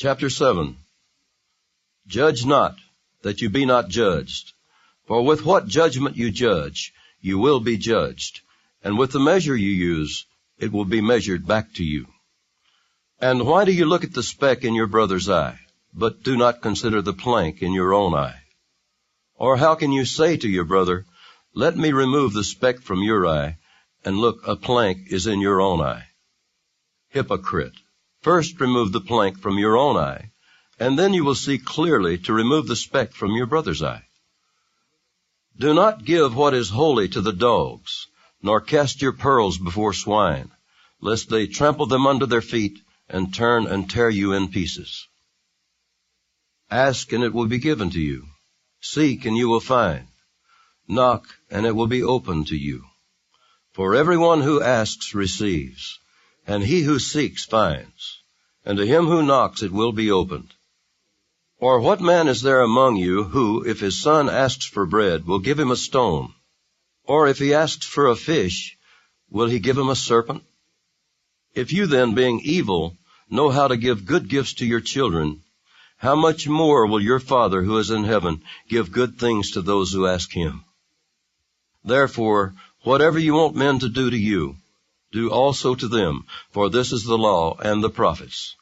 Chapter 7 Judge not, that you be not judged. For with what judgment you judge, you will be judged, and with the measure you use, it will be measured back to you. And why do you look at the speck in your brother's eye, but do not consider the plank in your own eye? Or how can you say to your brother, Let me remove the speck from your eye, and look, a plank is in your own eye? Hypocrite! First remove the plank from your own eye, and then you will see clearly to remove the speck from your brother's eye. Do not give what is holy to the dogs, nor cast your pearls before swine, lest they trample them under their feet and turn and tear you in pieces. Ask and it will be given to you. Seek and you will find. Knock and it will be opened to you. For everyone who asks receives and he who seeks finds, and to him who knocks it will be opened. Or what man is there among you who, if his son asks for bread, will give him a stone? Or if he asks for a fish, will he give him a serpent? If you then, being evil, know how to give good gifts to your children, how much more will your Father who is in heaven give good things to those who ask him? Therefore, whatever you want men to do to you, do also to them, for this is the law and the prophets.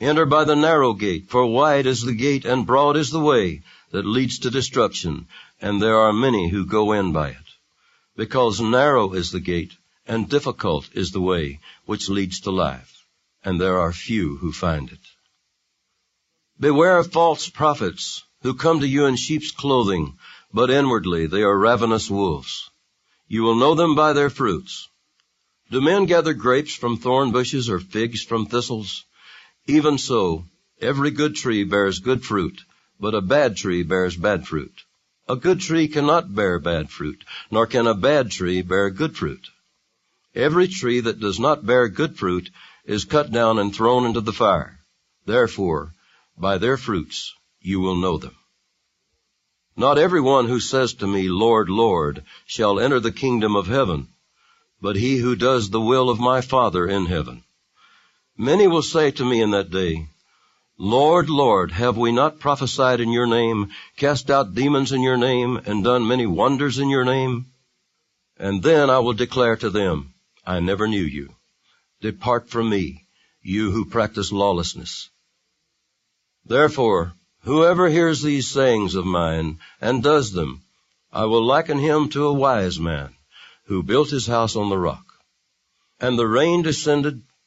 Enter by the narrow gate, for wide is the gate and broad is the way that leads to destruction, and there are many who go in by it. Because narrow is the gate, and difficult is the way which leads to life, and there are few who find it. Beware of false prophets, who come to you in sheep's clothing, but inwardly they are ravenous wolves. You will know them by their fruits. Do men gather grapes from thorn bushes or figs from thistles? Even so, every good tree bears good fruit, but a bad tree bears bad fruit. A good tree cannot bear bad fruit, nor can a bad tree bear good fruit. Every tree that does not bear good fruit is cut down and thrown into the fire. Therefore, by their fruits you will know them. Not everyone who says to me, Lord, Lord, shall enter the kingdom of heaven, but he who does the will of my Father in heaven. Many will say to me in that day, Lord, Lord, have we not prophesied in your name, cast out demons in your name, and done many wonders in your name? And then I will declare to them, I never knew you. Depart from me, you who practice lawlessness. Therefore, whoever hears these sayings of mine and does them, I will liken him to a wise man who built his house on the rock. And the rain descended,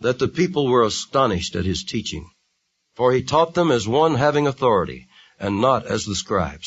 that the people were astonished at his teaching. For he taught them as one having authority and not as the scribes.